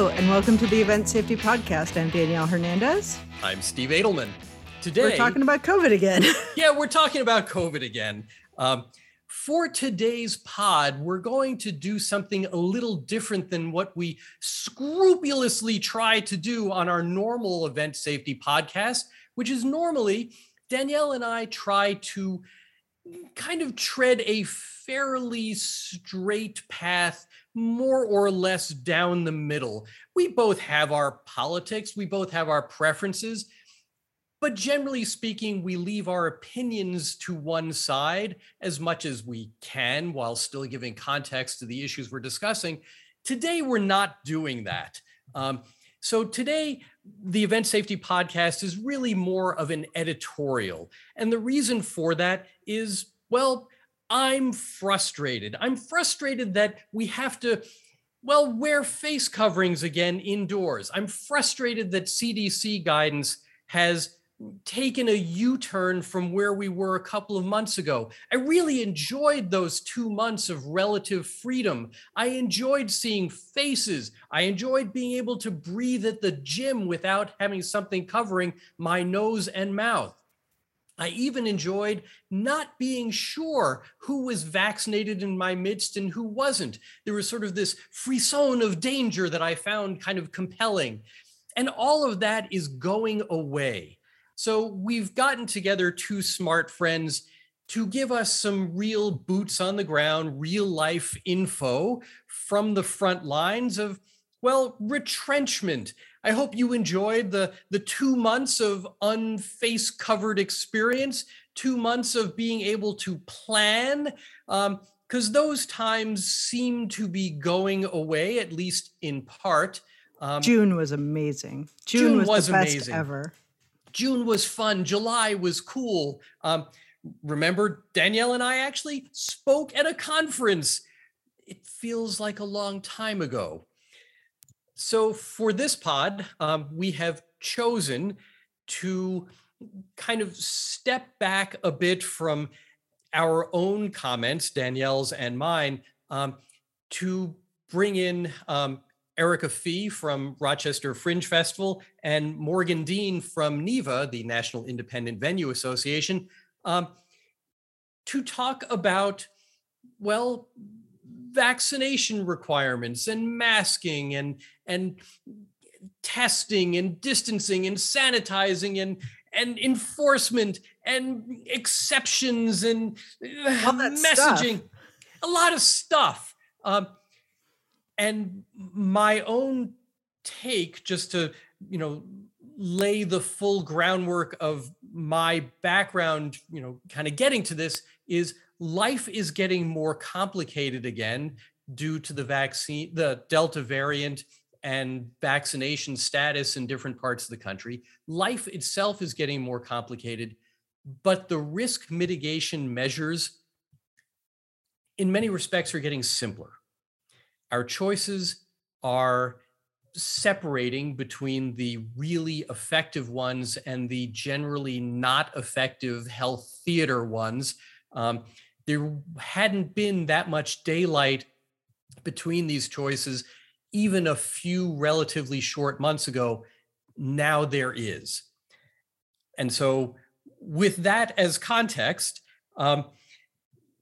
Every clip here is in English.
Hello, and welcome to the Event Safety Podcast. I'm Danielle Hernandez. I'm Steve Adelman. Today, we're talking about COVID again. yeah, we're talking about COVID again. Um, for today's pod, we're going to do something a little different than what we scrupulously try to do on our normal event safety podcast, which is normally Danielle and I try to kind of tread a fairly straight path, more or less down the middle. We both have our politics, we both have our preferences, but generally speaking, we leave our opinions to one side as much as we can while still giving context to the issues we're discussing. Today, we're not doing that. Um, so today, the Event Safety Podcast is really more of an editorial. And the reason for that is, well, I'm frustrated. I'm frustrated that we have to, well, wear face coverings again indoors. I'm frustrated that CDC guidance has taken a U turn from where we were a couple of months ago. I really enjoyed those two months of relative freedom. I enjoyed seeing faces. I enjoyed being able to breathe at the gym without having something covering my nose and mouth. I even enjoyed not being sure who was vaccinated in my midst and who wasn't. There was sort of this frisson of danger that I found kind of compelling. And all of that is going away. So we've gotten together two smart friends to give us some real boots on the ground, real life info from the front lines of, well, retrenchment. I hope you enjoyed the, the two months of unface covered experience, two months of being able to plan. because um, those times seem to be going away, at least in part. Um, June was amazing. June, June was, was, the best amazing. ever. June was fun. July was cool. Um, remember, Danielle and I actually spoke at a conference. It feels like a long time ago. So, for this pod, um, we have chosen to kind of step back a bit from our own comments, Danielle's and mine, um, to bring in um, Erica Fee from Rochester Fringe Festival, and Morgan Deane from NIVA, the National Independent Venue Association, um, to talk about, well, vaccination requirements and masking and and testing and distancing and sanitizing and and enforcement and exceptions and messaging stuff. a lot of stuff um, and my own take just to you know lay the full groundwork of my background you know kind of getting to this is life is getting more complicated again due to the vaccine the delta variant and vaccination status in different parts of the country life itself is getting more complicated but the risk mitigation measures in many respects are getting simpler our choices are separating between the really effective ones and the generally not effective health theater ones. Um, there hadn't been that much daylight between these choices even a few relatively short months ago. Now there is. And so, with that as context, um,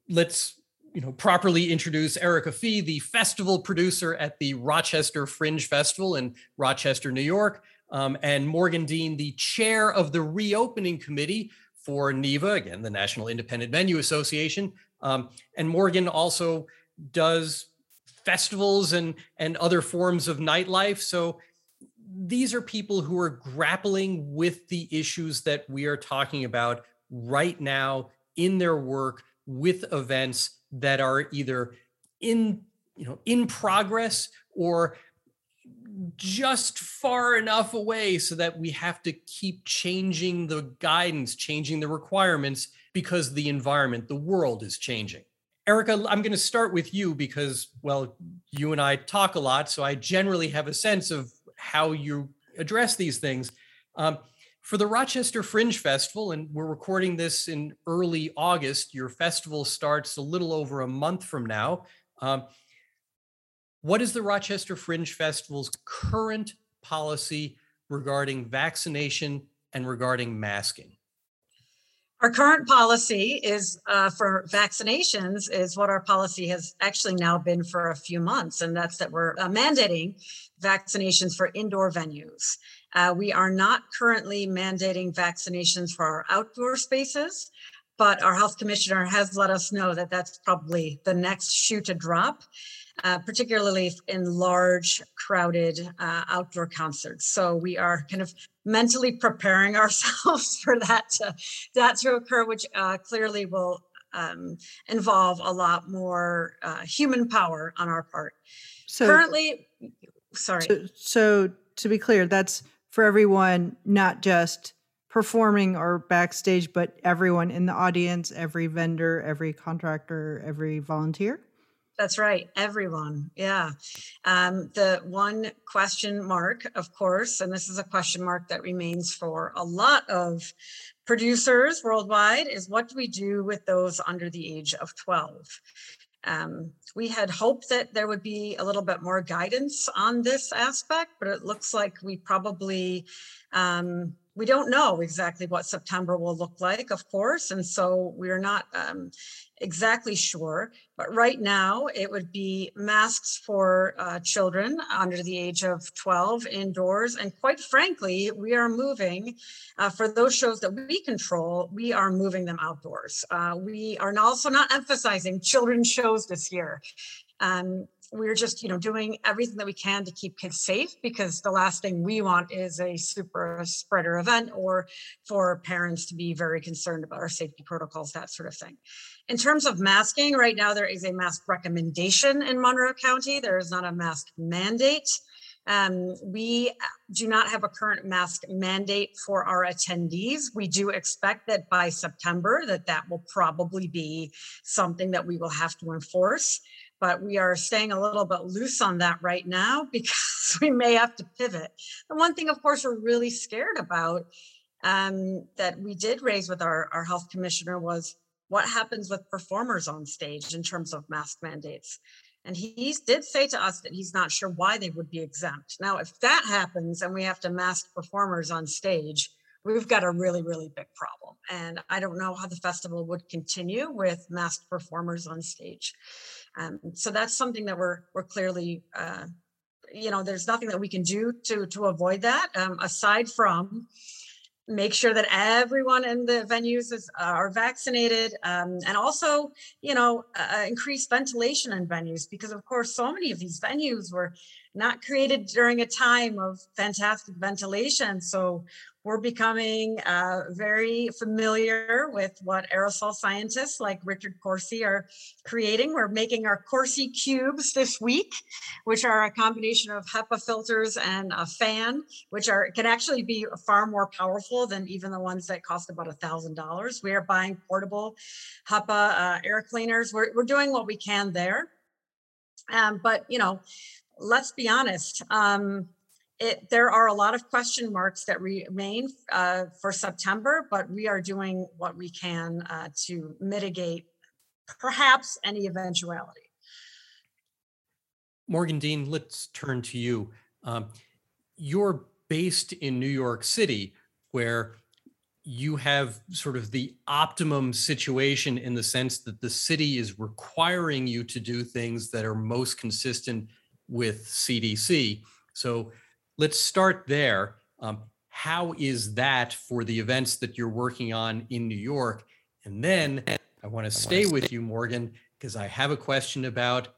let's you know, properly introduce Erica Fee, the festival producer at the Rochester Fringe Festival in Rochester, New York, um, and Morgan Deane, the chair of the reopening committee for NIVA, again, the National Independent Venue Association. Um, and Morgan also does festivals and, and other forms of nightlife. So these are people who are grappling with the issues that we are talking about right now in their work with events that are either in you know in progress or just far enough away so that we have to keep changing the guidance, changing the requirements because the environment, the world is changing. Erica, I'm going to start with you because, well, you and I talk a lot, so I generally have a sense of how you address these things. Um, for the Rochester Fringe Festival, and we're recording this in early August. Your festival starts a little over a month from now. Um, what is the Rochester Fringe Festival's current policy regarding vaccination and regarding masking? Our current policy is uh, for vaccinations is what our policy has actually now been for a few months, and that's that we're uh, mandating vaccinations for indoor venues. Uh, we are not currently mandating vaccinations for our outdoor spaces, but our health commissioner has let us know that that's probably the next shoe to drop uh, particularly in large, crowded uh, outdoor concerts. So we are kind of mentally preparing ourselves for that to, that to occur, which uh, clearly will um, involve a lot more uh, human power on our part. So currently, sorry. So, so to be clear, that's for everyone, not just performing or backstage, but everyone in the audience, every vendor, every contractor, every volunteer? That's right, everyone. Yeah. Um, the one question mark, of course, and this is a question mark that remains for a lot of producers worldwide, is what do we do with those under the age of 12? Um, we had hoped that there would be a little bit more guidance on this aspect, but it looks like we probably um, we don't know exactly what September will look like, of course, and so we're not um, exactly sure. But right now, it would be masks for uh, children under the age of 12 indoors. And quite frankly, we are moving uh, for those shows that we control, we are moving them outdoors. Uh, we are also not emphasizing children's shows this year. Um, we're just you know doing everything that we can to keep kids safe because the last thing we want is a super spreader event or for parents to be very concerned about our safety protocols that sort of thing. In terms of masking right now there is a mask recommendation in monroe county. There is not a mask mandate. Um, we do not have a current mask mandate for our attendees. We do expect that by September that that will probably be something that we will have to enforce but we are staying a little bit loose on that right now because we may have to pivot. The one thing, of course, we're really scared about um, that we did raise with our, our health commissioner was what happens with performers on stage in terms of mask mandates. And he did say to us that he's not sure why they would be exempt. Now, if that happens and we have to mask performers on stage, we've got a really, really big problem. And I don't know how the festival would continue with masked performers on stage. Um, so that's something that we're we're clearly, uh, you know, there's nothing that we can do to to avoid that um, aside from make sure that everyone in the venues is, uh, are vaccinated um, and also you know uh, increase ventilation in venues because of course so many of these venues were not created during a time of fantastic ventilation so we're becoming uh, very familiar with what aerosol scientists like Richard Corsi are creating. We're making our Corsi cubes this week, which are a combination of HEPA filters and a fan, which are can actually be far more powerful than even the ones that cost about a thousand dollars. We are buying portable HEPA uh, air cleaners. We're, we're doing what we can there. Um, but you know, let's be honest. Um, it, there are a lot of question marks that remain uh, for September, but we are doing what we can uh, to mitigate perhaps any eventuality. Morgan Deane, let's turn to you. Um, you're based in New York City, where you have sort of the optimum situation in the sense that the city is requiring you to do things that are most consistent with CDC. So let's start there. Um, how is that for the events that you're working on in New York? And then I want to stay with you, Morgan, because I have a question about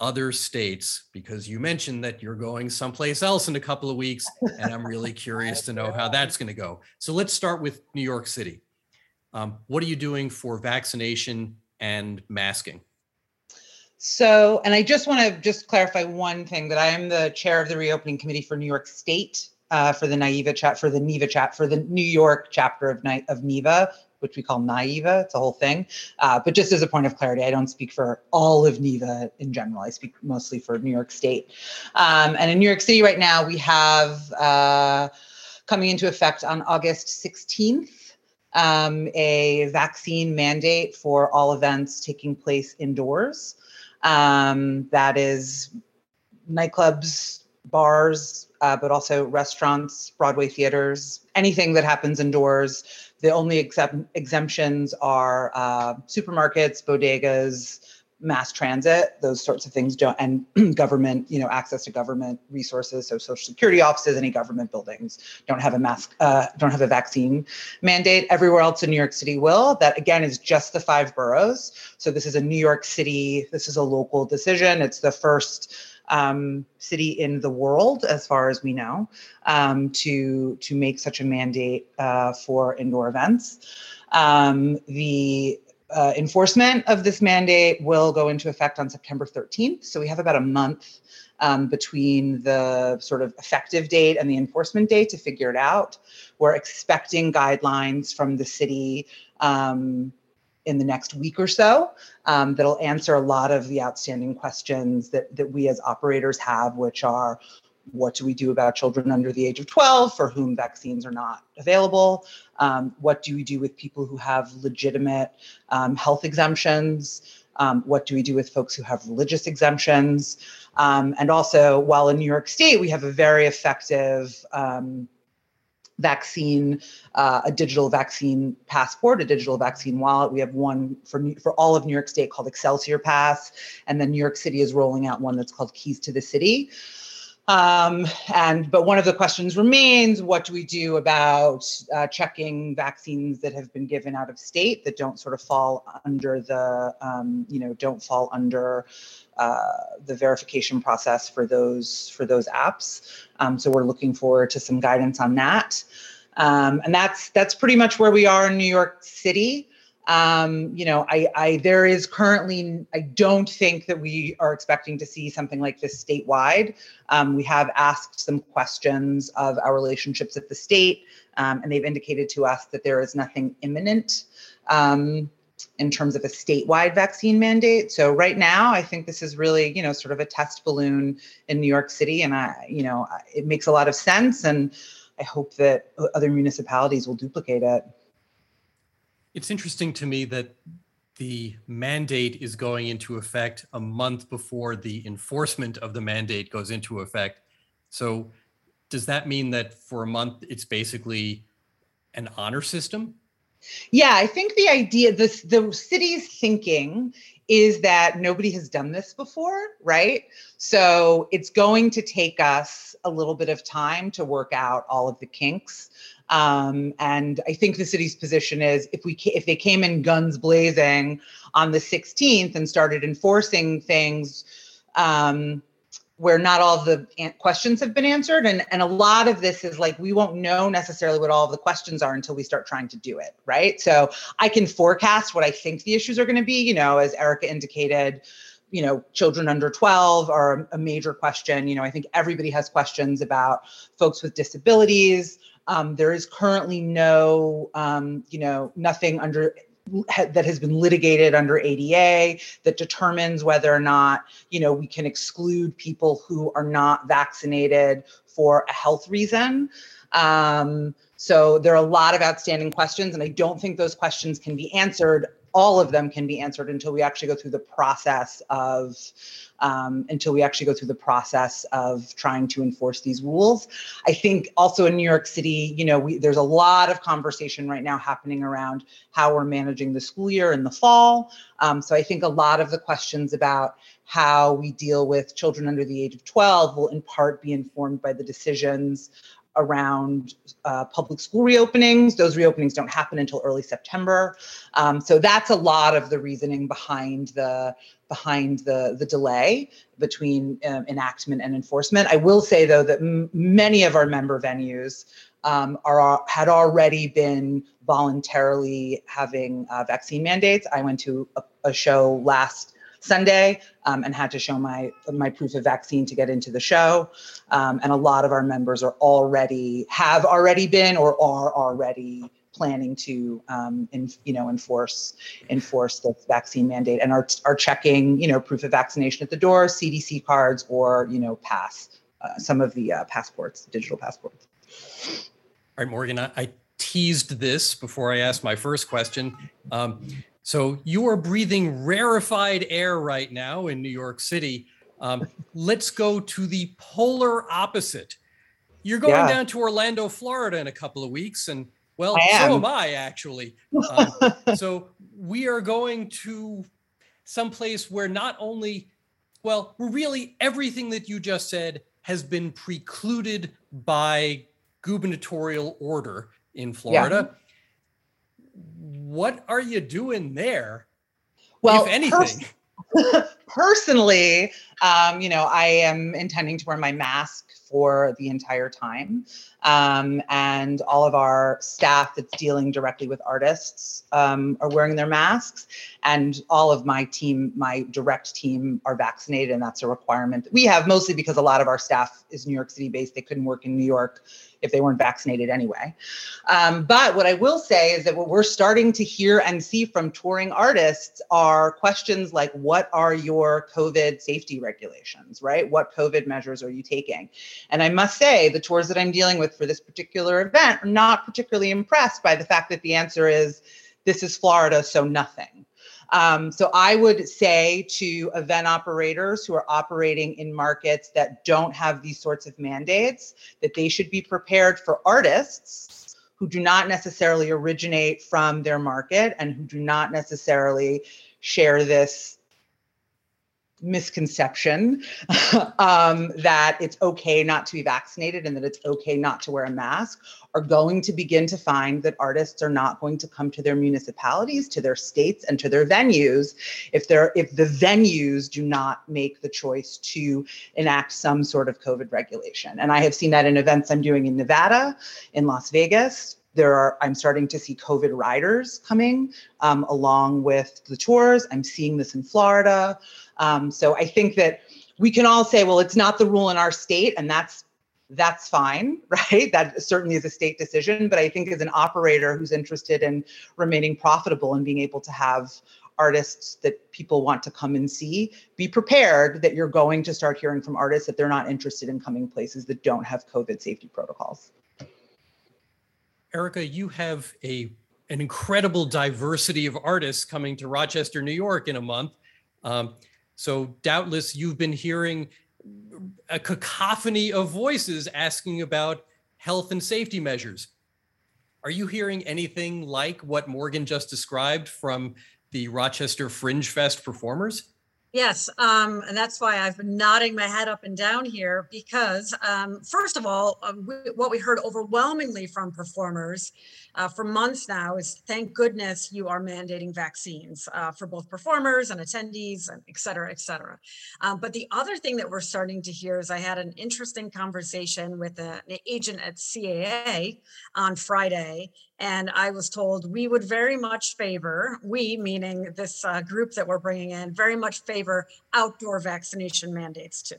other states because you mentioned that you're going someplace else in a couple of weeks and i'm really curious to know how that's going to go so let's start with new york city um, what are you doing for vaccination and masking so, and I just want to just clarify one thing that I am the chair of the reopening committee for New York State uh, for the NYIVA chat for the NIVA chat for the New York chapter of of NIVA, which we call NYIVA. It's a whole thing. Uh, but just as a point of clarity, I don't speak for all of NIVA in general. I speak mostly for New York State. Um, and in New York City right now, we have uh, coming into effect on August 16th um, a vaccine mandate for all events taking place indoors. Um, that is nightclubs, bars, uh, but also restaurants, Broadway theaters, anything that happens indoors. The only exempt, exemptions are uh, supermarkets, bodegas, mass transit those sorts of things don't and government you know access to government resources so social security offices any government buildings don't have a mask uh, don't have a vaccine mandate. Everywhere else in new york city will. That again is just the five boroughs. So this is a new york city this is a local decision. It's the first um, city in the world, as far as we know, um, to to make such a mandate uh, for indoor events. Um, the uh, enforcement of this mandate will go into effect on September 13th. So we have about a month um, between the sort of effective date and the enforcement date to figure it out. We're expecting guidelines from the city um, in the next week or so um, that'll answer a lot of the outstanding questions that, that we as operators have, which are what do we do about children under the age of 12 for whom vaccines are not available? Um, what do we do with people who have legitimate um, health exemptions? Um, what do we do with folks who have religious exemptions? Um, and also, while in New York State, we have a very effective um, vaccine, uh, a digital vaccine passport, a digital vaccine wallet. We have one for for all of New York State called Excelsior Pass, and then New York City is rolling out one that's called Keys to the City. Um, and but one of the questions remains: What do we do about uh, checking vaccines that have been given out of state that don't sort of fall under the, um, you know, don't fall under uh, the verification process for those for those apps? Um, so we're looking forward to some guidance on that. Um, and that's that's pretty much where we are in New York City. Um, you know, I, I there is currently I don't think that we are expecting to see something like this statewide. Um, we have asked some questions of our relationships at the state, um, and they've indicated to us that there is nothing imminent um, in terms of a statewide vaccine mandate. So right now, I think this is really you know sort of a test balloon in New York City, and I you know it makes a lot of sense, and I hope that other municipalities will duplicate it. It's interesting to me that the mandate is going into effect a month before the enforcement of the mandate goes into effect. So does that mean that for a month it's basically an honor system? Yeah, I think the idea, this the city's thinking is that nobody has done this before, right? So it's going to take us a little bit of time to work out all of the kinks. Um, and I think the city's position is if we if they came in guns blazing on the 16th and started enforcing things um, where not all the questions have been answered, and and a lot of this is like we won't know necessarily what all of the questions are until we start trying to do it, right? So I can forecast what I think the issues are going to be. You know, as Erica indicated you know children under 12 are a major question you know i think everybody has questions about folks with disabilities um, there is currently no, um, you know, nothing under that has been litigated under ADA that determines whether or not, you know, we can exclude people who are not vaccinated for a health reason. Um, so there are a lot of outstanding questions, and I don't think those questions can be answered. All of them can be answered until we actually go through the process of um, until we actually go through the process of trying to enforce these rules. I think also in New York City, you know, we, there's a lot of conversation right now happening around how we're managing the school year in the fall. Um, so I think a lot of the questions about how we deal with children under the age of 12 will in part be informed by the decisions around uh, public school reopenings. Those reopenings don't happen until early September. Um, so that's a lot of the reasoning behind the behind the the delay between um, enactment and enforcement. I will say though that m- many of our member venues um, are had already been voluntarily having uh, vaccine mandates. I went to a, a show last Sunday um, and had to show my my proof of vaccine to get into the show. Um, and a lot of our members are already have already been or are already planning to um, in, you know enforce enforce the vaccine mandate and are are checking you know proof of vaccination at the door, CDC cards, or you know pass uh, some of the uh, passports, digital passports. All right, Morgan, I, I teased this before I asked my first question. Um, so you are breathing rarefied air right now in New York City. Um, let's go to the polar opposite. You're going Yeah. down to Orlando, Florida in a couple of weeks, and well, I so am. am I actually. Um, so we are going to someplace where not only, well, really everything that you just said has been precluded by gubernatorial order in Florida. What are you doing there, well, if anything? pers- personally, um, you know, I am intending to wear my mask for the entire time. Um, and all of our staff that's dealing directly with artists um, are wearing their masks. And all of my team, my direct team, are vaccinated, and that's a requirement that we have mostly because a lot of our staff is New York City based. They couldn't work in New York if they weren't vaccinated anyway. Um, but what I will say is that what we're starting to hear and see from touring artists are questions like, what are your COVID safety regulations, right? What COVID measures are you taking? And I must say, the tours that I'm dealing with for this particular event are not particularly impressed by the fact that the answer is, this is Florida, so nothing. Um, so I would say to event operators who are operating in markets that don't have these sorts of mandates that they should be prepared for artists who do not necessarily originate from their market and who do not necessarily share this misconception um, that it's okay not to be vaccinated and that it's okay not to wear a mask are going to begin to find that artists are not going to come to their municipalities to their states and to their venues if they're if the venues do not make the choice to enact some sort of covid regulation. And i have seen that in events i'm doing in nevada in las vegas there are i'm starting to see covid riders coming um, along with the tours i'm seeing this in florida um, so I think that we can all say, well, it's not the rule in our state, and that's that's fine, right? That certainly is a state decision. But I think as an operator who's interested in remaining profitable and being able to have artists that people want to come and see, be prepared that you're going to start hearing from artists that they're not interested in coming places that don't have COVID safety protocols. Erica, you have a an incredible diversity of artists coming to Rochester, New York in a month. Um, so doubtless you've been hearing a cacophony of voices asking about health and safety measures. Are you hearing anything like what Morgan just described from the Rochester Fringe Fest performers? Yes, um, and that's why I've been nodding my head up and down here because, um, first of all, uh, we, what we heard overwhelmingly from performers uh, for months now is thank goodness you are mandating vaccines uh, for both performers and attendees, and et cetera, et cetera. Um, but the other thing that we're starting to hear is I had an interesting conversation with a, an agent at CAA on Friday, and I was told we would very much favor, we meaning this uh, group that we're bringing in, very much favor outdoor vaccination mandates too.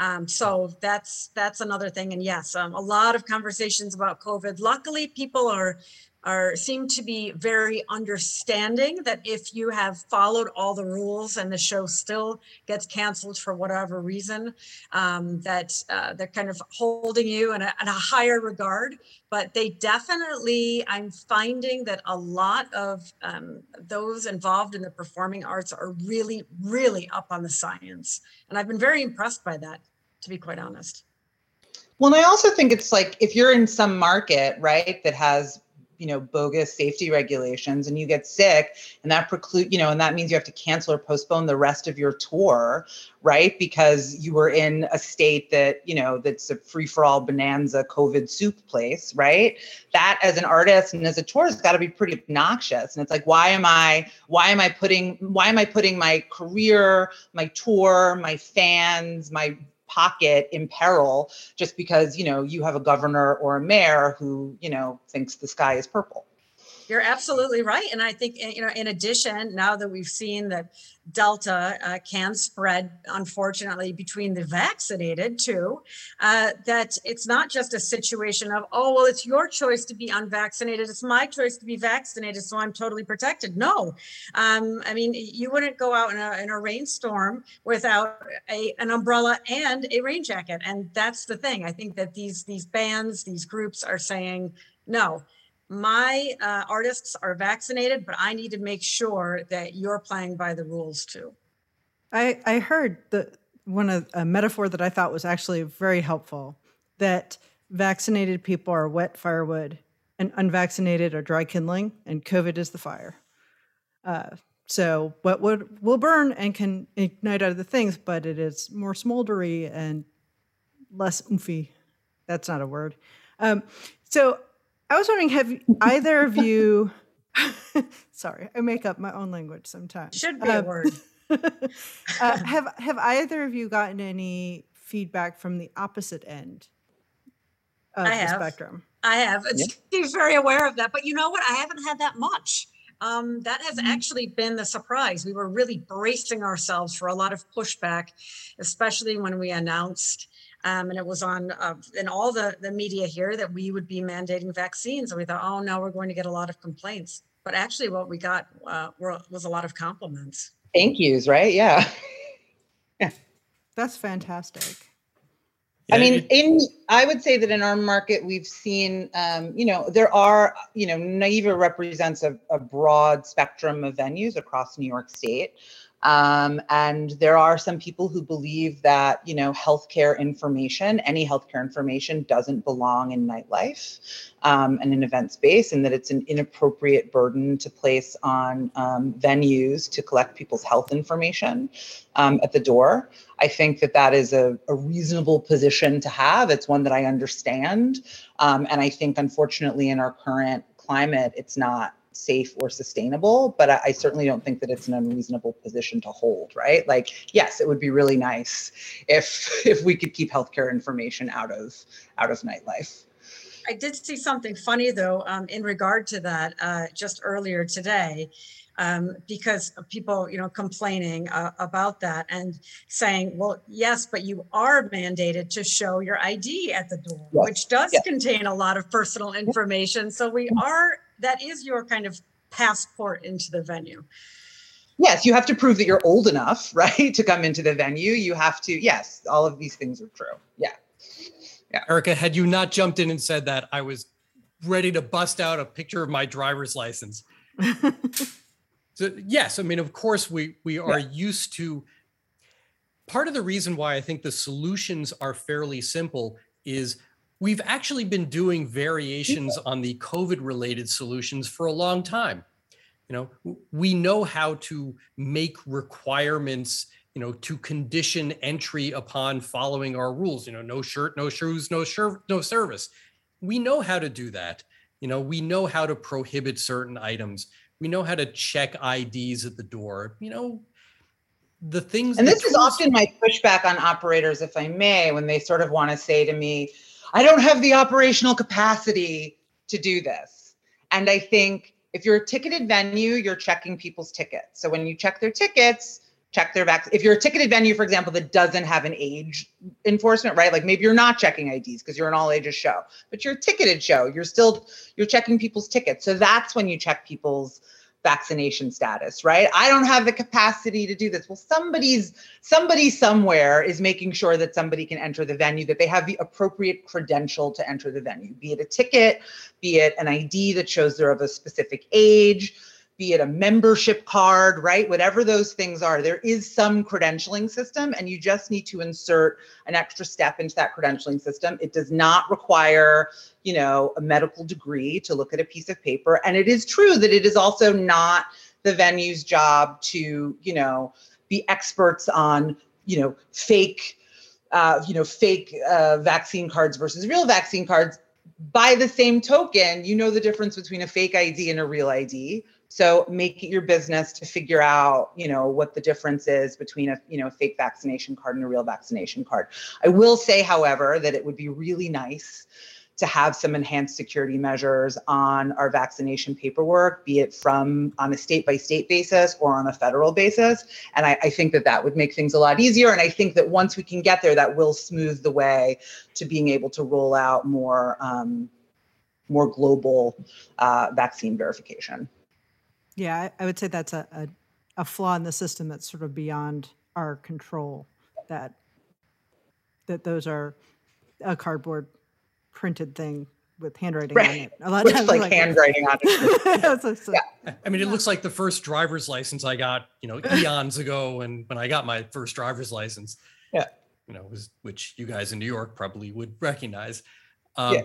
Um, so that's that's another thing. And yes, um, a lot of conversations about COVID. Luckily, people are are seem to be very understanding that if you have followed all the rules and the show still gets canceled for whatever reason, um, that uh, they're kind of holding you in a, in a higher regard. But they definitely, I'm finding that a lot of um, those involved in the performing arts are really, really up on the science, and I've been very impressed by that, to be quite honest. Well, and I also think it's like if you're in some market, right, that has you know bogus safety regulations and you get sick and that preclude you know and that means you have to cancel or postpone the rest of your tour right? Because you were in a state that you know that's a free-for-all bonanza covid soup place right? That as an artist and as a tour has got to be pretty obnoxious. And it's like why am i why am i putting why am i putting my career my tour my fans my pocket in peril just because you know you have a governor or a mayor who you know thinks the sky is purple You're absolutely right. And I think, you know, in addition, now that we've seen that Delta uh, can spread, unfortunately, between the vaccinated too, uh, that it's not just a situation of, oh, well, it's your choice to be unvaccinated. It's my choice to be vaccinated. So I'm totally protected. No. Um, I mean, you wouldn't go out in a, in a rainstorm without a, an umbrella and a rain jacket. And that's the thing. I think that these, these bands, these groups are saying, no, my uh, artists are vaccinated, but I need to make sure that you're playing by the rules too. I I heard the one of a metaphor that I thought was actually very helpful that vaccinated people are wet firewood and unvaccinated are dry kindling, and COVID is the fire. Uh, so what would will burn and can ignite other things, but it is more smoldery and less oomphy. That's not a word. Um, so I was wondering, have either of you? sorry, I make up my own language sometimes. Should be a Um, word. uh, have have either of you gotten any feedback from the opposite end of I the have. spectrum? I have. Steve's very aware of that. But you know what? I haven't had that much. Um, that has actually been the surprise. We were really bracing ourselves for a lot of pushback, especially when we announced, um, and it was on uh, in all the, the media here that we would be mandating vaccines. And we thought, oh no, we're going to get a lot of complaints. But actually, what we got uh, were, was a lot of compliments. Thank yous, right? Yeah. Yeah. That's fantastic. I mean, in I would say that in our market, we've seen, um, you know, there are, you know, NYIVA represents a, a broad spectrum of venues across New York State. Um, and there are some people who believe that, you know, healthcare information, any healthcare information doesn't belong in nightlife um, and in event space, and that it's an inappropriate burden to place on um, venues to collect people's health information um, at the door. I think that that is a, a reasonable position to have. It's one that I understand. Um, and I think, unfortunately, in our current climate, it's not safe or sustainable. But I, I certainly don't think that it's an unreasonable position to hold, right? Like, yes, it would be really nice if if we could keep healthcare information out of out of nightlife. I did see something funny though, um, in regard to that, uh, just earlier today. Um, because people, you know, complaining uh, about that and saying, well, yes, but you are mandated to show your ID at the door, Yes, which does yes. contain a lot of personal information. So we are, that is your kind of passport into the venue. Yes, you have to prove that you're old enough, right, to come into the venue. You have to. Yes, all of these things are true. Yeah. Yeah. Erica, had you not jumped in and said that, I was ready to bust out a picture of my driver's license. So yes, I mean, of course, we we are used to. Part of the reason why I think the solutions are fairly simple is we've actually been doing variations on the COVID-related solutions for a long time. You know, we know how to make requirements. You know, to condition entry upon following our rules. You know, no shirt, no shoes, no shirt, no service. We know how to do that. You know, we know how to prohibit certain items we know how to check IDs at the door. You know, the things. And this is often my pushback on operators, if I may, when they sort of want to say to me, I don't have the operational capacity to do this. And I think if you're a ticketed venue, you're checking people's tickets. So when you check their tickets, check their vac. If you're a ticketed venue, for example, that doesn't have an age enforcement, right? Like maybe you're not checking IDs because you're an all ages show, but you're a ticketed show. You're still you're checking people's tickets. So that's when you check people's vaccination status, right? I don't have the capacity to do this. Well, somebody's somebody somewhere is making sure that somebody can enter the venue, that they have the appropriate credential to enter the venue, be it a ticket, be it an ID that shows they're of a specific age, be it a membership card, right? Whatever those things are, there is some credentialing system, and you just need to insert an extra step into that credentialing system. It does not require, you know, a medical degree to look at a piece of paper. And it is true that it is also not the venue's job to, you know, be experts on, you know, fake, uh, you know, fake uh, vaccine cards versus real vaccine cards. By the same token, you know the difference between a fake ID and a real ID. So make it your business to figure out, you know, what the difference is between a, you know, a fake vaccination card and a real vaccination card. I will say, however, that it would be really nice to have some enhanced security measures on our vaccination paperwork, be it from on a state by state basis or on a federal basis. And I, I think that that would make things a lot easier. And I think that once we can get there, that will smooth the way to being able to roll out more, um, more global uh, vaccine verification. Yeah, I, I would say that's a, a, a flaw in the system that's sort of beyond our control. That that those are a cardboard printed thing with handwriting on it. A lot of With times, like handwriting on it. It's like- so- I mean, it looks like the first driver's license I got, you know, eons ago when when I got my first driver's license. Yeah. You know, which you guys in New York probably would recognize. Um, yeah.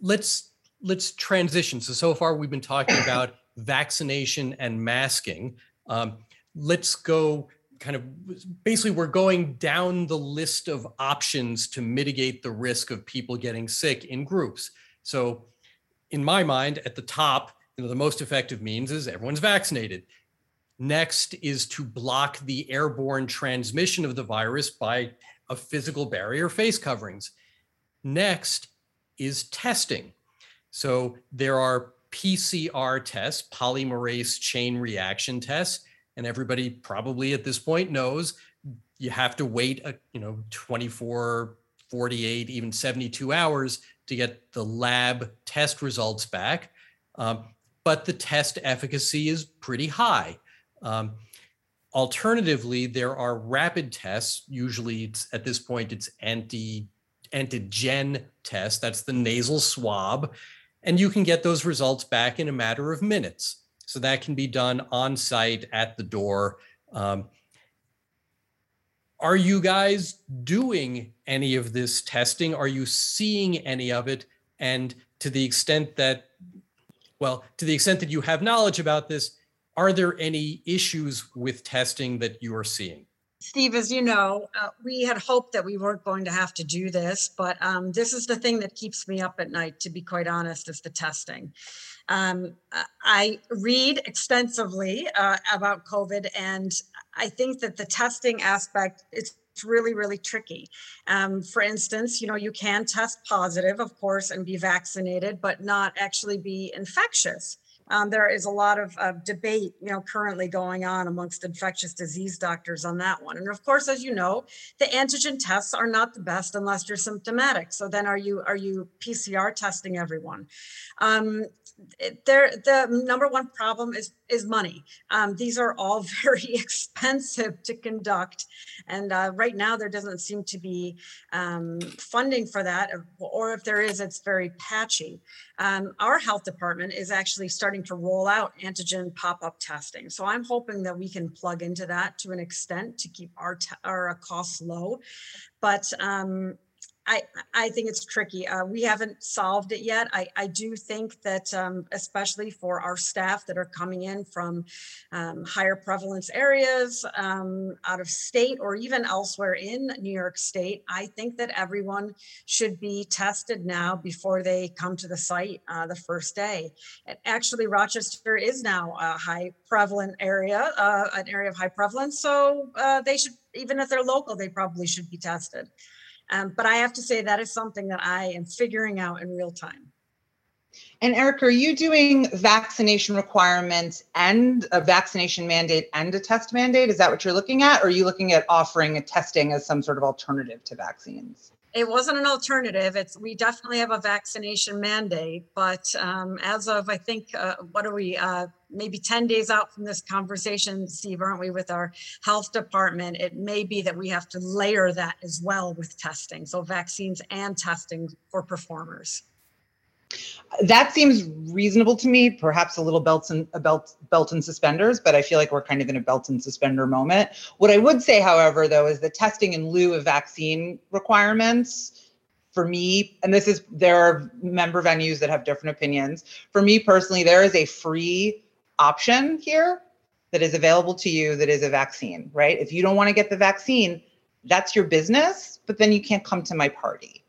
Let's let's transition. So so far we've been talking about vaccination and masking. Um, let's go kind of basically we're going down the list of options to mitigate the risk of people getting sick in groups. So in my mind, at the top, you know, the most effective means is everyone's vaccinated. Next is to block the airborne transmission of the virus by a physical barrier face coverings. Next is testing. So there are PCR test, polymerase chain reaction test. and everybody probably at this point knows you have to wait a, you know 24 48 even 72 hours to get the lab test results back. Um, but the test efficacy is pretty high. Um, alternatively there are rapid tests. Usually it's at this point it's anti antigen test. That's the nasal swab and you can get those results back in a matter of minutes so that can be done on site at the door. Um, are you guys doing any of this testing? Are you seeing any of it? And to the extent that, well, to the extent that you have knowledge about this, are there any issues with testing that you are seeing? Steve, as you know, uh, we had hoped that we weren't going to have to do this, but um, this is the thing that keeps me up at night, to be quite honest, is the testing. Um, I read extensively uh, about COVID, and I think that the testing aspect is really, really tricky. Um, for instance, you know, you can test positive, of course, and be vaccinated, but not actually be infectious. Um, there is a lot of uh, debate, you know, currently going on amongst infectious disease doctors on that one. And of course, as you know, the antigen tests are not the best unless you're symptomatic. So then, are you are you PCR testing everyone? Um, there, the number one problem is is money. Um, these are all very expensive to conduct, and uh, right now there doesn't seem to be um, funding for that, or if there is, it's very patchy. Um, our health department is actually starting to roll out antigen pop-up testing, so I'm hoping that we can plug into that to an extent to keep our our costs low. But um, I, I think it's tricky. Uh, we haven't solved it yet. I, I do think that, um, especially for our staff that are coming in from um, higher prevalence areas, um, out of state, or even elsewhere in New York State, I think that everyone should be tested now before they come to the site uh, the first day. And actually, Rochester is now a high prevalent area, uh, an area of high prevalence. So uh, they should, even if they're local, they probably should be tested. Um, but I have to say that is something that I am figuring out in real time. And Eric, are you doing vaccination requirements and a vaccination mandate and a test mandate? Is that what you're looking at? Or are you looking at offering a testing as some sort of alternative to vaccines? It wasn't an alternative. It's we definitely have a vaccination mandate, but um, as of I think uh, what are we uh, maybe ten days out from this conversation, Steve, aren't we? With our health department, it may be that we have to layer that as well with testing, so vaccines and testing for performers. That seems reasonable to me. Perhaps a little belts and a belt belt and suspenders, but I feel like we're kind of in a belt and suspender moment. What I would say, however, though, is the testing in lieu of vaccine requirements for me, and this is there are member venues that have different opinions. For me personally, there is a free option here that is available to you that is a vaccine, right? If you don't want to get the vaccine, that's your business, but then you can't come to my party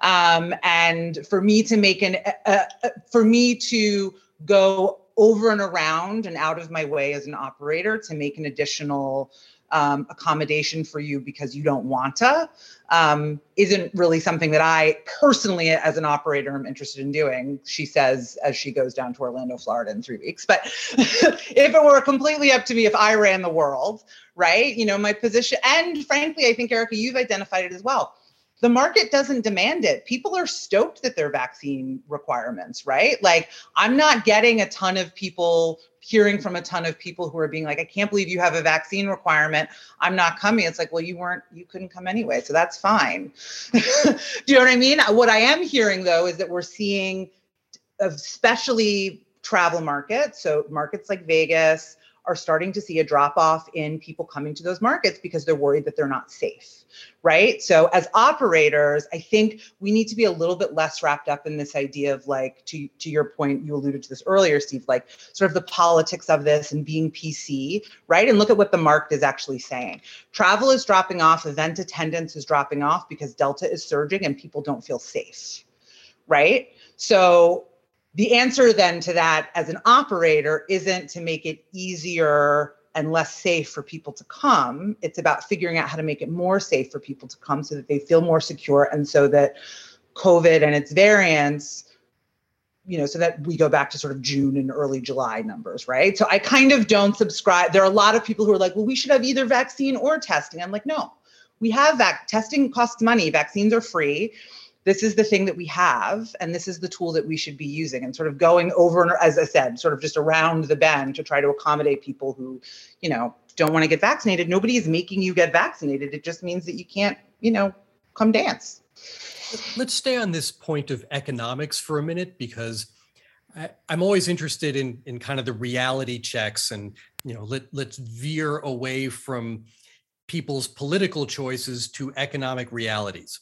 um, and for me to make an, uh, for me to go over and around and out of my way as an operator to make an additional um, accommodation for you because you don't want to um, isn't really something that I personally, as an operator, am interested in doing. She says as she goes down to Orlando, Florida in three weeks. But if it were completely up to me, if I ran the world, right? You know, my position, and frankly, I think Erica, you've identified it as well the market doesn't demand it. People are stoked that their vaccine requirements, right? Like, I'm not getting a ton of people hearing from a ton of people who are being like, I can't believe you have a vaccine requirement. I'm not coming. It's like, well, you weren't, you couldn't come anyway. So that's fine. Do you know what I mean? What I am hearing though is that we're seeing, especially travel markets, so markets like Vegas, are starting to see a drop off in people coming to those markets because they're worried that they're not safe, right? So, as operators, I think we need to be a little bit less wrapped up in this idea of like, to, to your point, you alluded to this earlier, Steve, like sort of the politics of this and being PC, right? And look at what the market is actually saying. Travel is dropping off, event attendance is dropping off because Delta is surging and people don't feel safe, right? So, the answer then to that as an operator isn't to make it easier and less safe for people to come. It's about figuring out how to make it more safe for people to come so that they feel more secure and so that COVID and its variants, you know, so that we go back to sort of June and early July numbers, right? So I kind of don't subscribe. There are a lot of people who are like, well, we should have either vaccine or testing. I'm like, no, we have vac testing costs money, vaccines are free this is the thing that we have and this is the tool that we should be using and sort of going over as i said sort of just around the bend to try to accommodate people who you know don't want to get vaccinated. Nobody is making you get vaccinated. It just means that you can't you know come dance. Let's stay on this point of economics for a minute because I, am always interested in in kind of the reality checks and you know let let's veer away from people's political choices to economic realities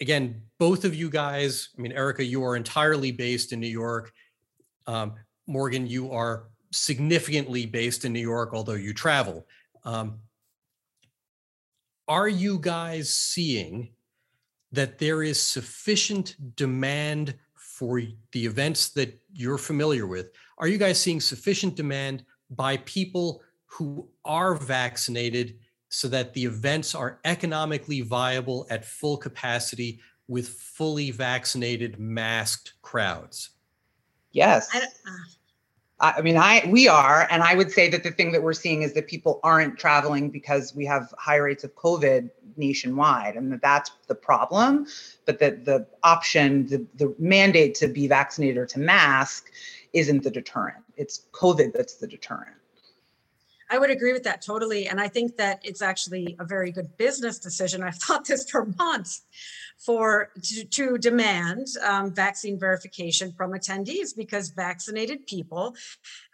again, both of you guys, I mean, Erica, you are entirely based in New York. Um, Morgan, you are significantly based in New York, although you travel. Um, are you guys seeing that there is sufficient demand for the events that you're familiar with? Are you guys seeing sufficient demand by people who are vaccinated so that the events are economically viable at full capacity with fully vaccinated masked crowds. Yes. I, uh, I, mean i we are and i would say that the thing that we're seeing is that people aren't traveling because we have high rates of covid nationwide and that that's the problem but that the option the, the mandate to be vaccinated or to mask isn't the deterrent. It's covid that's the deterrent I would agree with that totally. And I think that it's actually a very good business decision. I've thought this for months for to, to demand um, vaccine verification from attendees because vaccinated people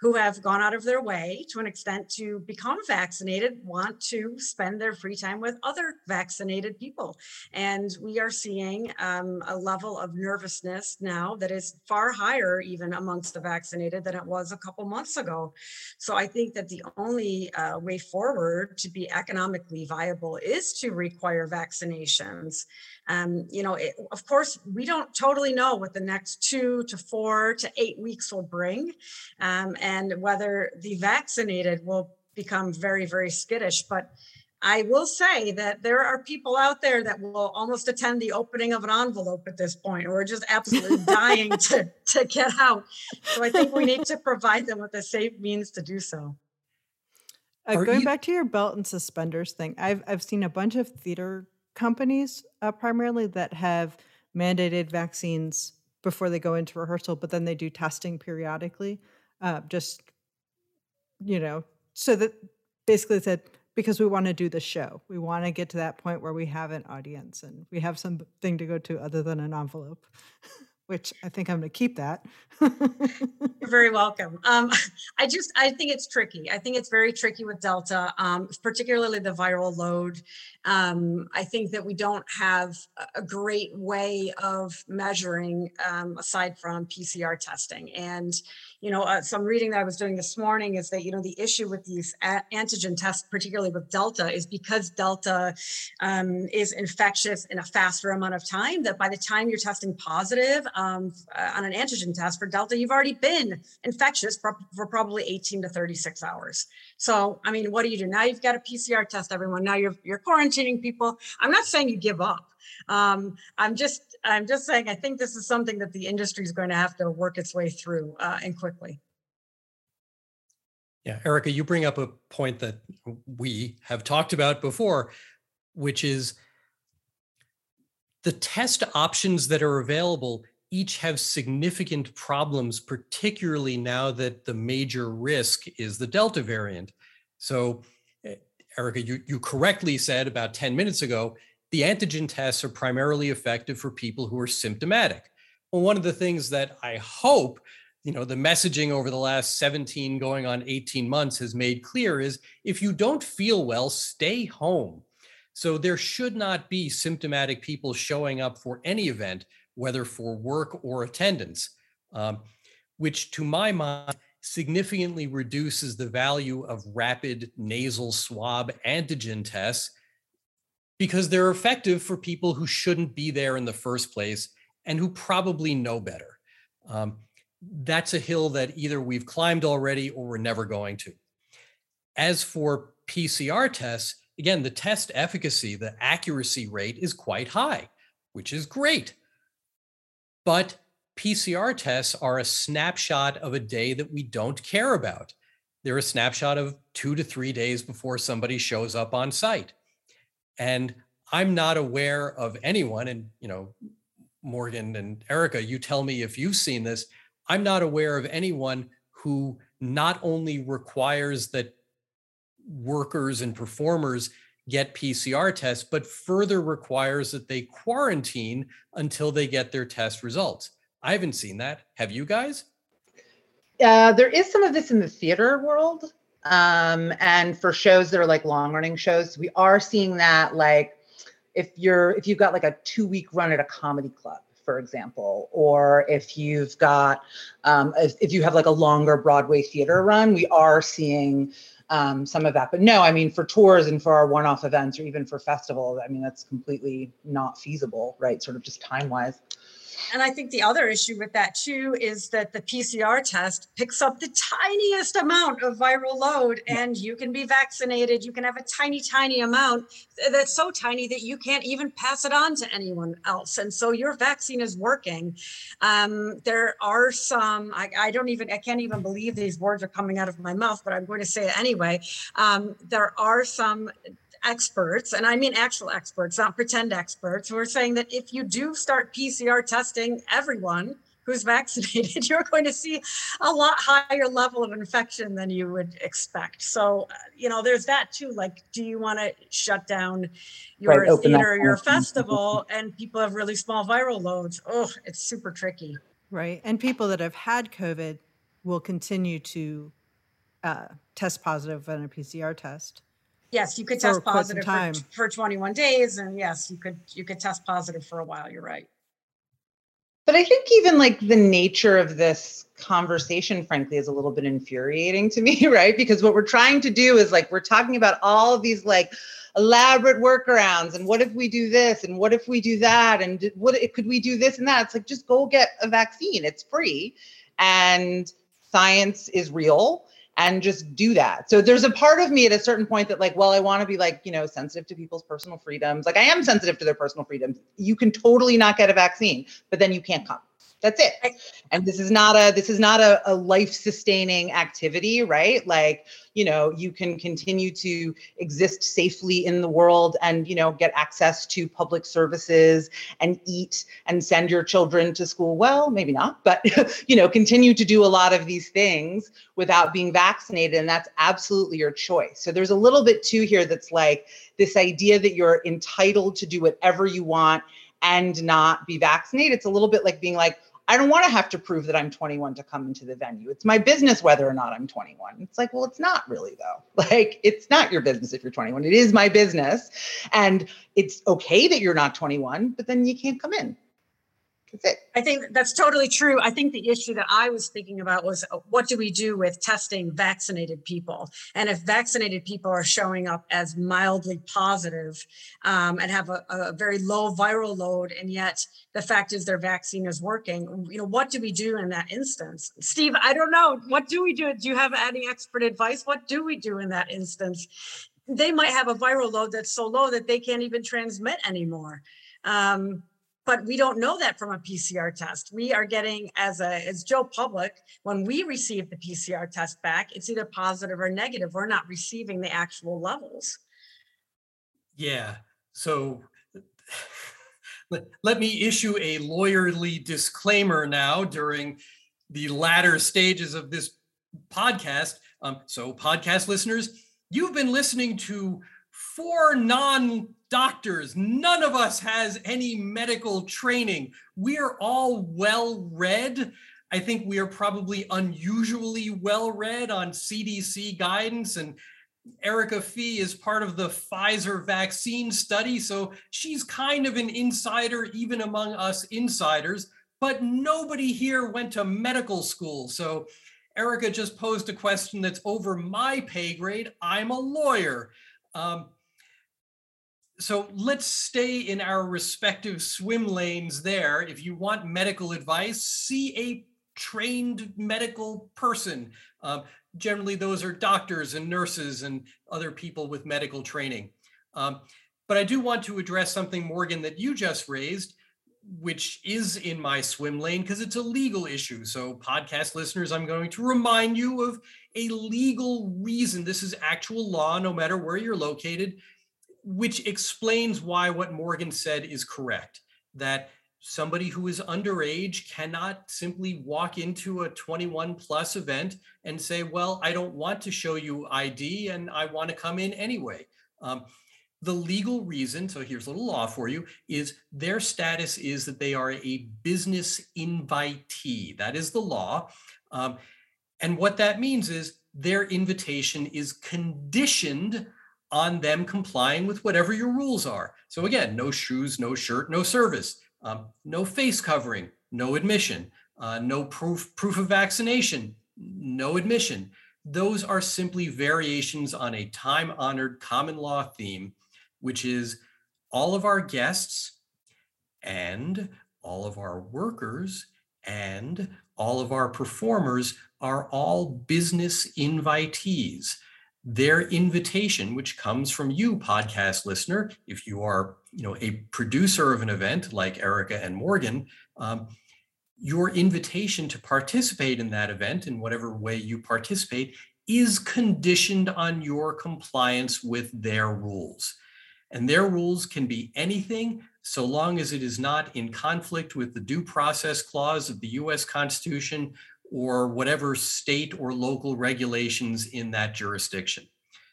who have gone out of their way to an extent to become vaccinated want to spend their free time with other vaccinated people. And we are seeing um, a level of nervousness now that is far higher even amongst the vaccinated than it was a couple months ago. So I think that the only uh, way forward to be economically viable is to require vaccinations. Um, you know, it, of course, we don't totally know what the next two to four to eight weeks will bring um, and whether the vaccinated will become very, very skittish. But I will say that there are people out there that will almost attend the opening of an envelope at this point, or are just absolutely dying to, to get out. So I think we need to provide them with a safe means to do so. Uh, going you- back to your belt and suspenders thing, I've I've seen a bunch of theater companies uh, primarily that have mandated vaccines before they go into rehearsal, but then they do testing periodically. Uh, just, you know, so that basically said, because we want to do the show. We want to get to that point where we have an audience and we have something to go to other than an envelope. which I think I'm going to keep that. You're very welcome. Um, I just, I think it's tricky. I think it's very tricky with Delta, um, particularly the viral load. Um, I think that we don't have a great way of measuring um, aside from PCR testing. And, you know, uh, some reading that I was doing this morning is that, you know, the issue with these antigen tests, particularly with Delta, is because Delta um, is infectious in a faster amount of time, that by the time you're testing positive, um, uh, on an antigen test for Delta, you've already been infectious for, for, probably 18 to 36 hours. So, I mean, what do you do? Now you've got a PCR test, everyone. Now you're, you're quarantining people. I'm not saying you give up. Um, I'm just, I'm just saying, I think this is something that the industry is going to have to work its way through uh, and quickly. Yeah, Erica, you bring up a point that we have talked about before, which is the test options that are available each have significant problems, particularly now that the major risk is the Delta variant. So, eh, Erica, you, you correctly said about 10 minutes ago, the antigen tests are primarily effective for people who are symptomatic. Well, one of the things that I hope you know the messaging over the last 17 going on 18 months has made clear is if you don't feel well stay home so there should not be symptomatic people showing up for any event whether for work or attendance um, which to my mind significantly reduces the value of rapid nasal swab antigen tests because they're effective for people who shouldn't be there in the first place and who probably know better. Um, that's a hill that either we've climbed already or we're never going to. As for PCR tests, again, the test efficacy, the accuracy rate is quite high, which is great. But PCR tests are a snapshot of a day that we don't care about. They're a snapshot of two to three days before somebody shows up on site. And I'm not aware of anyone, and you know, Morgan and Erica, you tell me if you've seen this. I'm not aware of anyone who not only requires that workers and performers get PCR tests, but further requires that they quarantine until they get their test results. I haven't seen that. Have you guys? Uh, there is some of this in the theater world. Um, and for shows that are like long running shows, we are seeing that like if you're if you've got like a two week run at a comedy club, for example, or if you've got um, if, if you have like a longer Broadway theater run, we are seeing um, some of that. But no, I mean, for tours and for our one off events or even for festivals, I mean, that's completely not feasible, right? Sort of just time wise. And I think the other issue with that too is that the PCR test picks up the tiniest amount of viral load and you can be vaccinated. You can have a tiny, tiny amount that's so tiny that you can't even pass it on to anyone else. And so your vaccine is working. Um, there are some, I, I, don't even, I can't even believe these words are coming out of my mouth, but I'm going to say it anyway. Um, there are some experts, and I mean actual experts, not pretend experts, who are saying that if you do start PCR testing everyone who's vaccinated, you're going to see a lot higher level of infection than you would expect. So, uh, you know, there's that too. Like, do you want to shut down your right, theater, your festival, and people have really small viral loads? Oh, it's super tricky. Right. And people that have had COVID will continue to uh, test positive on a PCR test yes, you could test positive for, for 21 days. And yes, you could, you could test positive for a while. You're right. But I think even like the nature of this conversation, frankly, is a little bit infuriating to me, right? Because what we're trying to do is like, we're talking about all of these like elaborate workarounds and what if we do this and what if we do that and what could we do this and that? It's like, just go get a vaccine. It's free and science is real and just do that. So there's a part of me at a certain point that like, well, I want to be like, you know, sensitive to people's personal freedoms. Like I am sensitive to their personal freedoms. You can totally not get a vaccine, but then you can't come. That's it. And this is not a this is not a, a life sustaining activity, right? Like, you know, you can continue to exist safely in the world and, you know, get access to public services and eat and send your children to school. Well, maybe not, but you know, continue to do a lot of these things without being vaccinated and that's absolutely your choice. So there's a little bit too here that's like this idea that you're entitled to do whatever you want and not be vaccinated. It's a little bit like being like, I don't want to have to prove that I'm 21 to come into the venue. It's my business whether or not I'm 21. It's like, well, it's not really though. Like, it's not your business if you're 21. It is my business. And it's okay that you're not 21, but then you can't come in. I think that's totally true. I think the issue that I was thinking about was uh, what do we do with testing vaccinated people? And if vaccinated people are showing up as mildly positive, um, and have a, a, very low viral load, and yet the fact is their vaccine is working, you know, what do we do in that instance? Steve, I don't know. What do we do? Do you have any expert advice? What do we do in that instance? They might have a viral load that's so low that they can't even transmit anymore. Um, but we don't know that from a PCR test. We are getting as a as Joe Public, when we receive the PCR test back, it's either positive or negative. We're not receiving the actual levels. Yeah. So let, let me issue a lawyerly disclaimer now during the latter stages of this podcast. Um, so, podcast listeners, you've been listening to four non doctors. None of us has any medical training. We're all well read. I think we are probably unusually well read on CDC guidance and Erica Fee is part of the Pfizer vaccine study, so she's kind of an insider even among us insiders, but nobody here went to medical school. So Erica just posed a question that's over my pay grade. I'm a lawyer. Um, so let's stay in our respective swim lanes there. If you want medical advice, see a trained medical person. Um, generally, those are doctors and nurses and other people with medical training. Um, but I do want to address something, Morgan, that you just raised, which is in my swim lane because it's a legal issue. So, podcast listeners, I'm going to remind you of a legal reason. This is actual law, no matter where you're located, which explains why what Morgan said is correct. That somebody who is underage cannot simply walk into a 21 plus event and say, Well, I don't want to show you ID and I want to come in anyway. Um, the legal reason, so here's a little law for you, is their status is that they are a business invitee. That is the law. Um, and what that means is their invitation is conditioned on them complying with whatever your rules are. So again, no shoes, no shirt, no service. Um, no face covering, no admission, uh, no proof proof of vaccination, no admission. Those are simply variations on a time honored common law theme, which is all of our guests and all of our workers and all of our performers are all business invitees their invitation which comes from you podcast listener if you are you know a producer of an event like erica and morgan um, your invitation to participate in that event in whatever way you participate is conditioned on your compliance with their rules. And their rules can be anything so long as it is not in conflict with the due process clause of the US Constitution or whatever state or local regulations in that jurisdiction.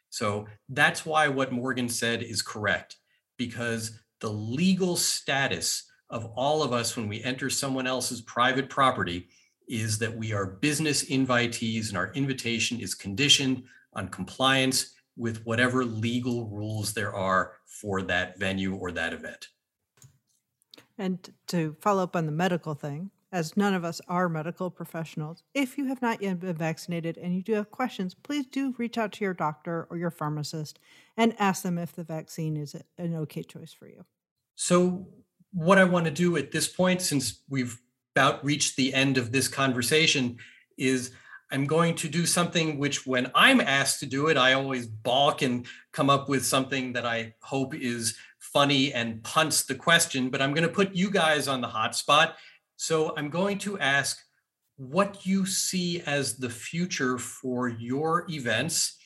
So that's why what Morgan said is correct, because the legal status of all of us when we enter someone else's private property is that we are business invitees and our invitation is conditioned on compliance with whatever legal rules there are for that venue or that event. And to follow up on the medical thing, as none of us are medical professionals, if you have not yet been vaccinated and you do have questions, please do reach out to your doctor or your pharmacist and ask them if the vaccine is an okay choice for you. So, what I want to do at this point, since we've about reached the end of this conversation, is I'm going to do something which, when I'm asked to do it, I always balk and come up with something that I hope is funny and punts the question. But I'm going to put you guys on the hot spot so I'm going to ask what you see as the future for your events.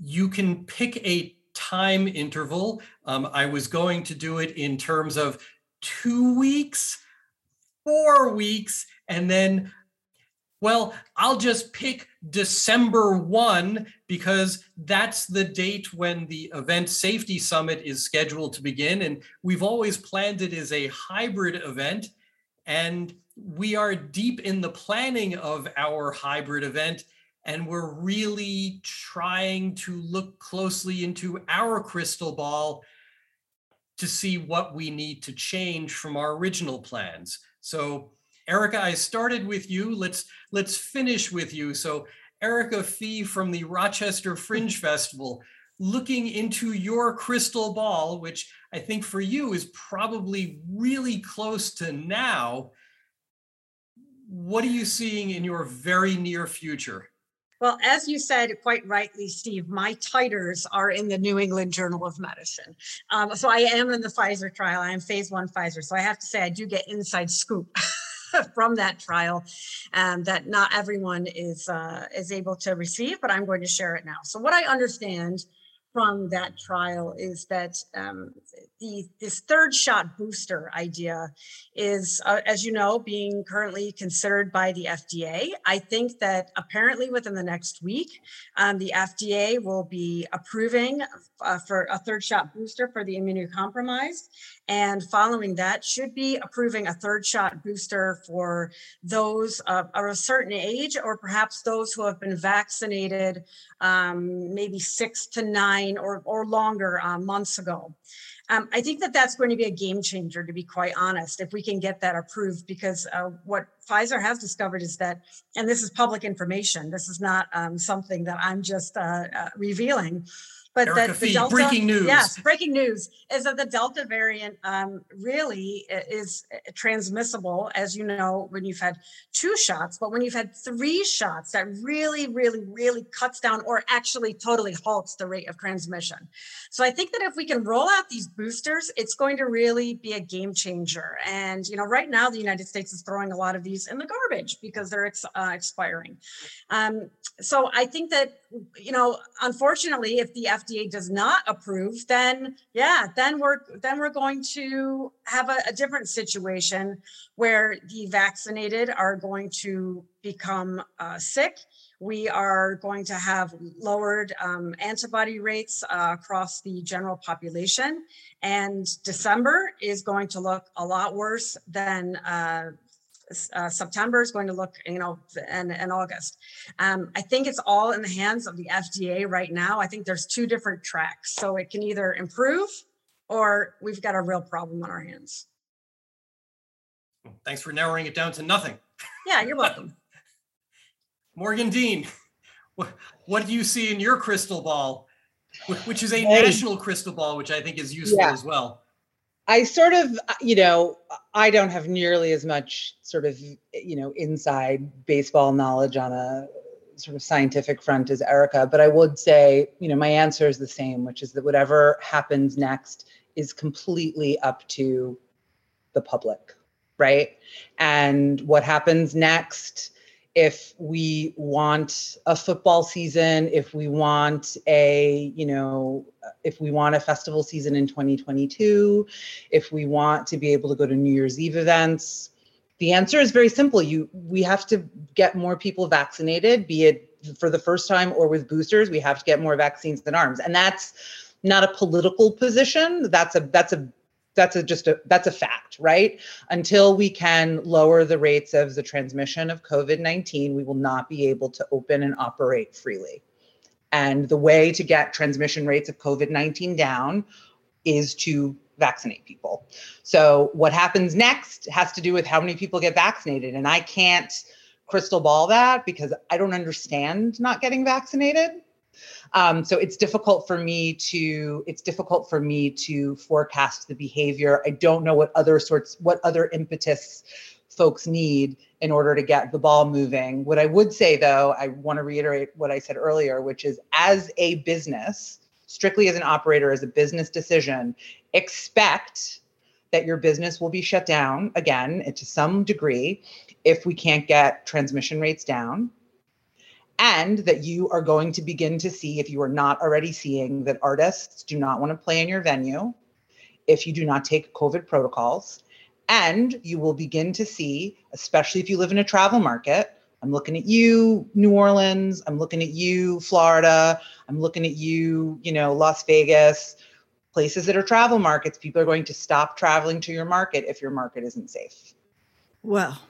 You can pick a time interval. Um, I was going to do it in terms of two weeks, four weeks, and then, well, I'll just pick December 1 because that's the date when the Event Safety Summit is scheduled to begin. And we've always planned it as a hybrid event. And we are deep in the planning of our hybrid event. And we're really trying to look closely into our crystal ball to see what we need to change from our original plans. So, Erica, I started with you. Let's let's finish with you. So, Erica Fee from the Rochester Fringe Festival, looking into your crystal ball, which I think for you is probably really close to now. What are you seeing in your very near future? Well, as you said quite rightly, Steve, my titers are in the New England Journal of Medicine. Um, so I am in the Pfizer trial. I am phase one Pfizer. So I have to say, I do get inside scoop. from that trial um, that not everyone is uh, is able to receive, but I'm going to share it now. So what I understand from that trial is that um, the this third shot booster idea is, uh, as you know, being currently considered by the FDA. I think that apparently within the next week, um, the FDA will be approving uh, for a third shot booster for the immunocompromised, And following that, should be approving a third shot booster for those of, of a certain age, or perhaps those who have been vaccinated um, maybe six to nine or, or longer uh, months ago. Um, I think that that's going to be a game changer, to be quite honest, if we can get that approved, because uh, what Pfizer has discovered is that, and this is public information, this is not um, something that I'm just uh, uh, revealing, but Erica that the Fee, Delta, breaking news. Yes, breaking news is that the Delta variant um, really is transmissible, as you know, when you've had two shots, but when you've had three shots, that really, really, really cuts down or actually totally halts the rate of transmission. So I think that if we can roll out these boosters, it's going to really be a game changer. And you know, right now the United States is throwing a lot of these in the garbage because they're ex- uh, expiring. Um, so I think that you know, unfortunately, if the FDA does not approve, then yeah, then we're then we're going to have a, a different situation where the vaccinated are going to become uh, sick. We are going to have lowered um, antibody rates uh, across the general population, and December is going to look a lot worse than uh, uh, September is going to look, you know, and, and August. Um, I think it's all in the hands of the FDA right now. I think there's two different tracks. So it can either improve or we've got a real problem on our hands. Thanks for narrowing it down to nothing. Yeah, you're welcome. Morgan Deane, what, what do you see in your crystal ball, which is a Hey. national crystal ball, which I think is useful Yeah. as well? I sort of, uh, you know, I don't have nearly as much sort of, you know, inside baseball knowledge on a sort of scientific front as Erica, but I would say, you know, my answer is the same, which is that whatever happens next is completely up to the public, right? And what happens next if we want a football season, if we want a, you know, if we want a festival season in 2022, if we want to be able to go to New Year's Eve events, the answer is very simple. You we have to get more people vaccinated, be it for the first time or with boosters, we have to get more vaccines than arms. And that's not a political position. That's a that's a that's a just a that's a fact, right? Until we can lower the rates of the transmission of COVID-19, we will not be able to open and operate freely. And the way to get transmission rates of COVID 19 down is to vaccinate people. So, what happens next has to do with how many people get vaccinated. And I can't crystal ball that because I don't understand not getting vaccinated. Um, so it's difficult for me to it's difficult for me to forecast the behavior. I don't know what other sorts what other impetus folks need in order to get the ball moving. What I would say though, I want to reiterate what I said earlier, which is as a business, strictly as an operator, as a business decision, expect that your business will be shut down again to some degree if we can't get transmission rates down. And that you are going to begin to see, if you are not already seeing, that artists do not want to play in your venue if you do not take COVID protocols. And you will begin to see, especially if you live in a travel market, I'm looking at you, New Orleans, I'm looking at you, Florida, I'm looking at you, you know, Las Vegas, places that are travel markets. People are going to stop traveling to your market if your market isn't safe. Well,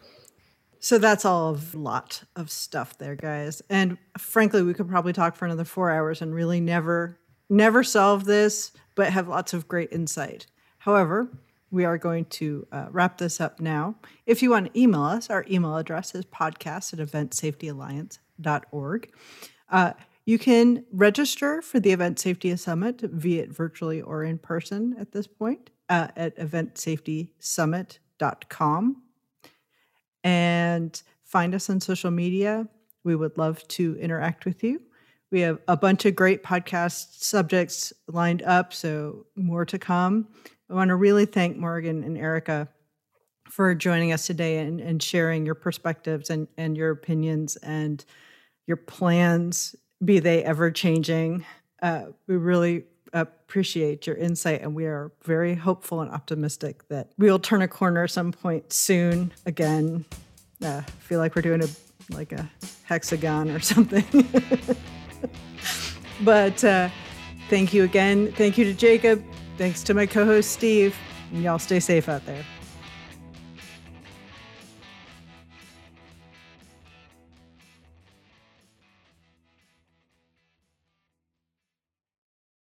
so that's all a lot of stuff there, guys. And frankly, we could probably talk for another four hours and really never, never solve this, but have lots of great insight. However, we are going to uh, wrap this up now. If you want to email us, our email address is podcast at eventsafetyalliance.org. Uh, you can register for the Event Safety Summit, be it virtually or in person at this point, uh, at eventsafetysummit.com and find us on social media. We would love to interact with you. We have a bunch of great podcast subjects lined up, so more to come. I want to really thank Morgan and Erica for joining us today and, and sharing your perspectives and, and your opinions and your plans, be they ever changing. Uh, we really appreciate your insight, and we are very hopeful and optimistic that we'll turn a corner some point soon again. Uh, feel like we're doing a like a hexagon or something. but uh, thank you again. Thank you to Jacob. Thanks to my co-host Steve. And y'all stay safe out there.